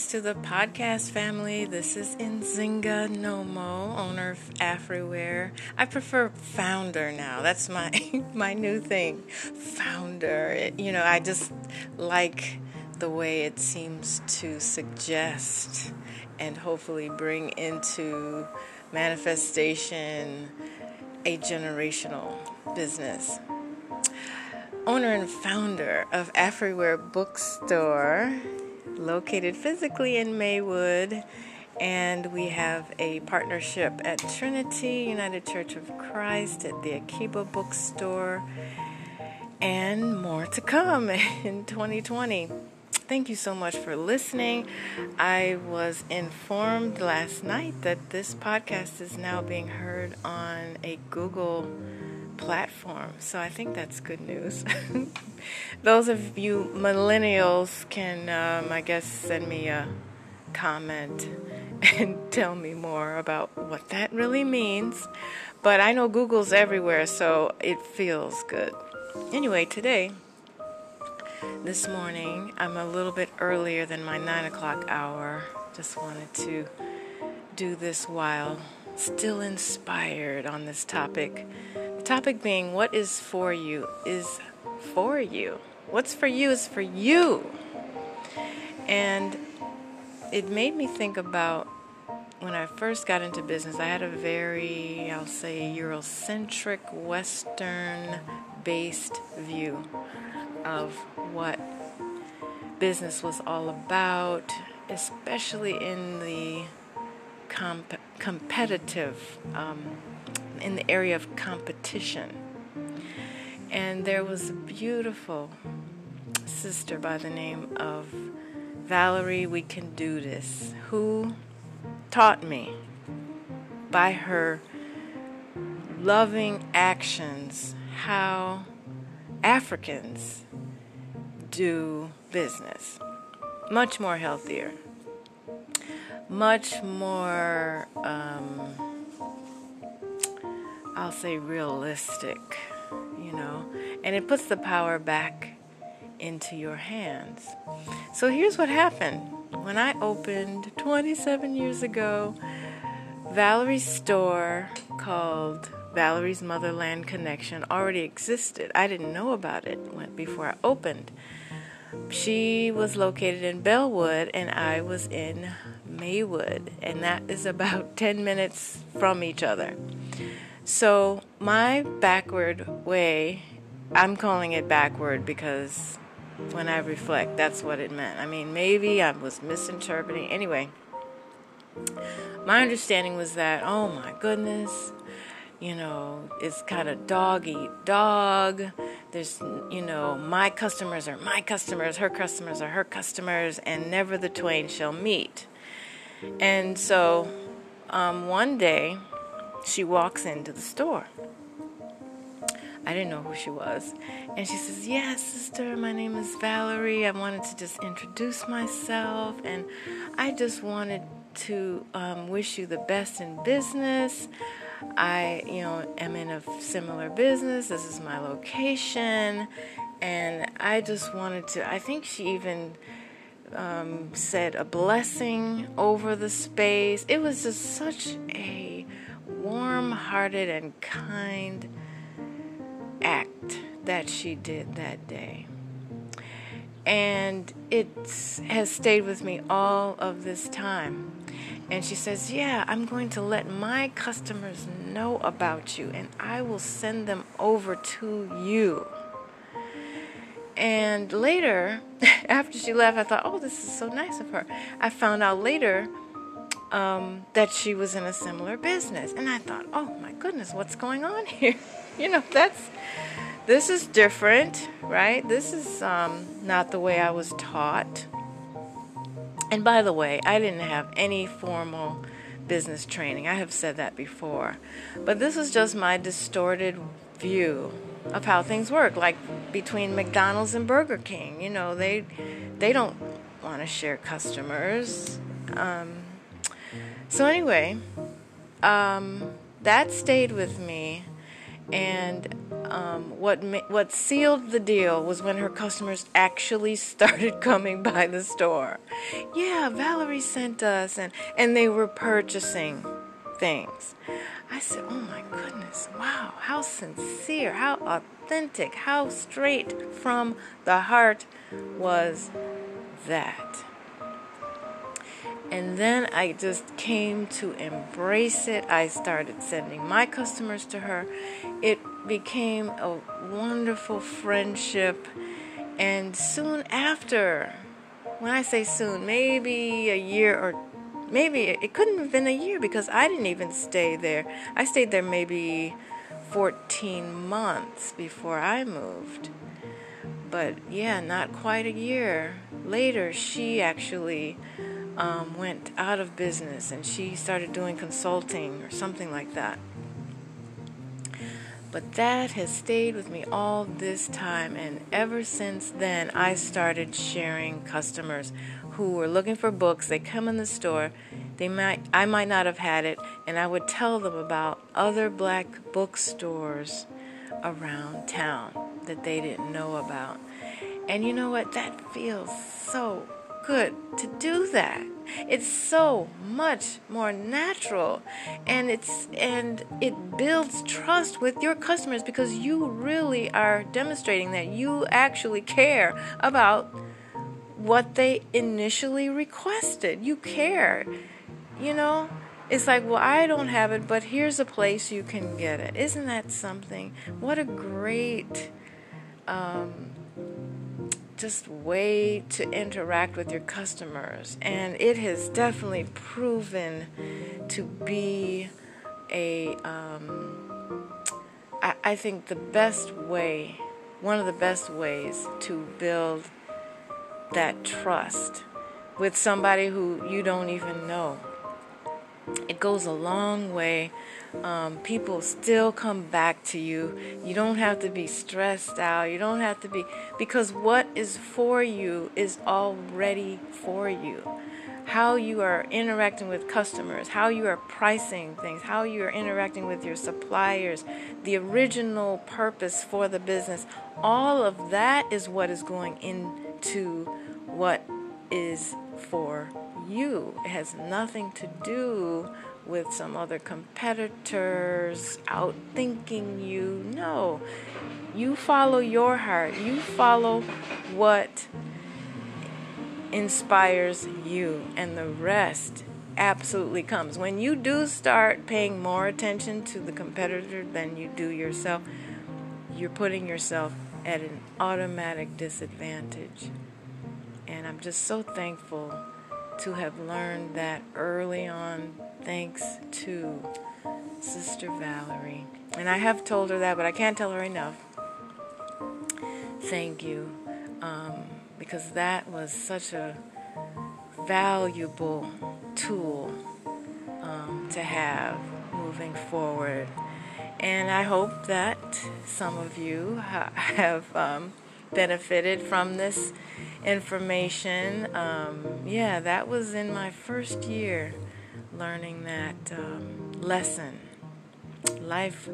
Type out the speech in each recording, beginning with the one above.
Greetings to the podcast family. This is Nzingha Nommo, owner of Afriware. I prefer founder now. That's my my new thing. Founder. You know, I just like the way it seems to suggest and hopefully bring into manifestation a generational business. Owner and founder of Afriware Bookstore located physically in Maywood, and we have a partnership at Trinity United Church of Christ at the Akiba Bookstore, and more to come in 2020. Thank you so much for listening. I was informed last night that this podcast is now being heard on a Google platform. So I think that's good news. Those of you millennials can, um, I guess, send me a comment and tell me more about what that really means. But I know Google's everywhere, so it feels good. Anyway, today, this morning, I'm a little bit earlier than my 9 o'clock hour. Just wanted to do this while still inspired on this topic topic being what is for you is for you. What's for you is for you. And it made me think about when I first got into business, I had a very, I'll say, Eurocentric, Western based view of what business was all about, especially in the comp- competitive um, in the area of competition. And there was a beautiful sister by the name of Valerie We Can Do This, who taught me by her loving actions how Africans do business. Much more healthier, much more. Um, I'll say realistic, you know, and it puts the power back into your hands. So here's what happened. When I opened 27 years ago, Valerie's store called Valerie's Motherland Connection already existed. I didn't know about it before I opened. She was located in Bellwood and I was in Maywood, and that is about 10 minutes from each other. So, my backward way, I'm calling it backward because when I reflect, that's what it meant. I mean, maybe I was misinterpreting. Anyway, my understanding was that, oh my goodness, you know, it's kind of dog eat dog. There's, you know, my customers are my customers, her customers are her customers, and never the twain shall meet. And so, um, one day, she walks into the store. I didn't know who she was. And she says, Yes, sister, my name is Valerie. I wanted to just introduce myself. And I just wanted to um, wish you the best in business. I, you know, am in a similar business. This is my location. And I just wanted to, I think she even um, said a blessing over the space. It was just such a warm hearted and kind act that she did that day. And it has stayed with me all of this time. And she says, Yeah, I'm going to let my customers know about you and I will send them over to you. And later, after she left, I thought, Oh, this is so nice of her. I found out later um, that she was in a similar business. And I thought, oh my goodness, what's going on here? you know, that's this is different, right? This is um, not the way I was taught. And by the way, I didn't have any formal business training. I have said that before. But this is just my distorted view of how things work like between McDonald's and Burger King. You know, they they don't want to share customers. Um, so, anyway, um, that stayed with me. And um, what ma- what sealed the deal was when her customers actually started coming by the store. Yeah, Valerie sent us, and and they were purchasing things. I said, "Oh my goodness! Wow, how sincere, how authentic, how straight from the heart was that." And then I just came to embrace it. I started sending my customers to her. It became a wonderful friendship. And soon after, when I say soon, maybe a year or maybe it couldn't have been a year because I didn't even stay there. I stayed there maybe 14 months before I moved. But yeah, not quite a year later, she actually um, went out of business and she started doing consulting or something like that. But that has stayed with me all this time, and ever since then, I started sharing customers who were looking for books. They come in the store, they might I might not have had it, and I would tell them about other black bookstores around town that they didn't know about. And you know what? That feels so good to do that. It's so much more natural and it's and it builds trust with your customers because you really are demonstrating that you actually care about what they initially requested. You care. You know, it's like, well, I don't have it, but here's a place you can get it. Isn't that something? What a great um, just way to interact with your customers. And it has definitely proven to be a, um, I, I think, the best way, one of the best ways to build that trust with somebody who you don't even know. It goes a long way um, people still come back to you. You don't have to be stressed out. You don't have to be, because what is for you is already for you. How you are interacting with customers, how you are pricing things, how you are interacting with your suppliers, the original purpose for the business, all of that is what is going into what is for you. It has nothing to do with some other competitors outthinking you. No. You follow your heart. You follow what inspires you, and the rest absolutely comes. When you do start paying more attention to the competitor than you do yourself, you're putting yourself at an automatic disadvantage. And I'm just so thankful to have learned that early on thanks to Sister Valerie. And I have told her that, but I can't tell her enough. Thank you. Um, because that was such a valuable tool um, to have moving forward. And I hope that some of you ha- have um, benefited from this information. Um, yeah, that was in my first year learning that um, lesson, life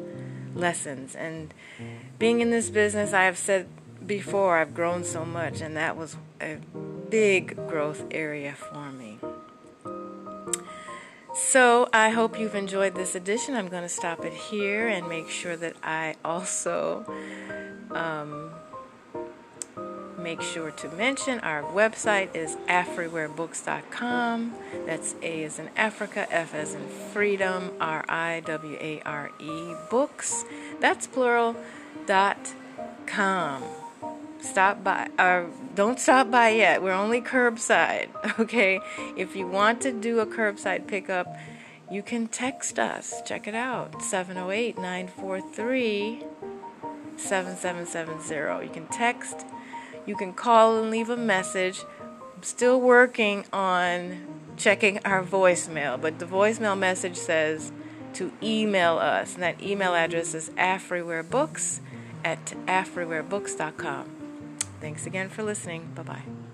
lessons. And being in this business, I have said before, I've grown so much, and that was a big growth area for me. So I hope you've enjoyed this edition. I'm going to stop it here and make sure that I also um, make sure to mention our website is afriwarebooks.com. That's A as in Africa, F as in freedom, R I W A R E books. That's plural dot com. Stop by uh, don't stop by yet. We're only curbside, okay? If you want to do a curbside pickup, you can text us. Check it out. 708 943 7770. You can text you can call and leave a message. I'm still working on checking our voicemail, but the voicemail message says to email us, and that email address is afriwarebooks at afriwarebooks.com. Thanks again for listening. Bye bye.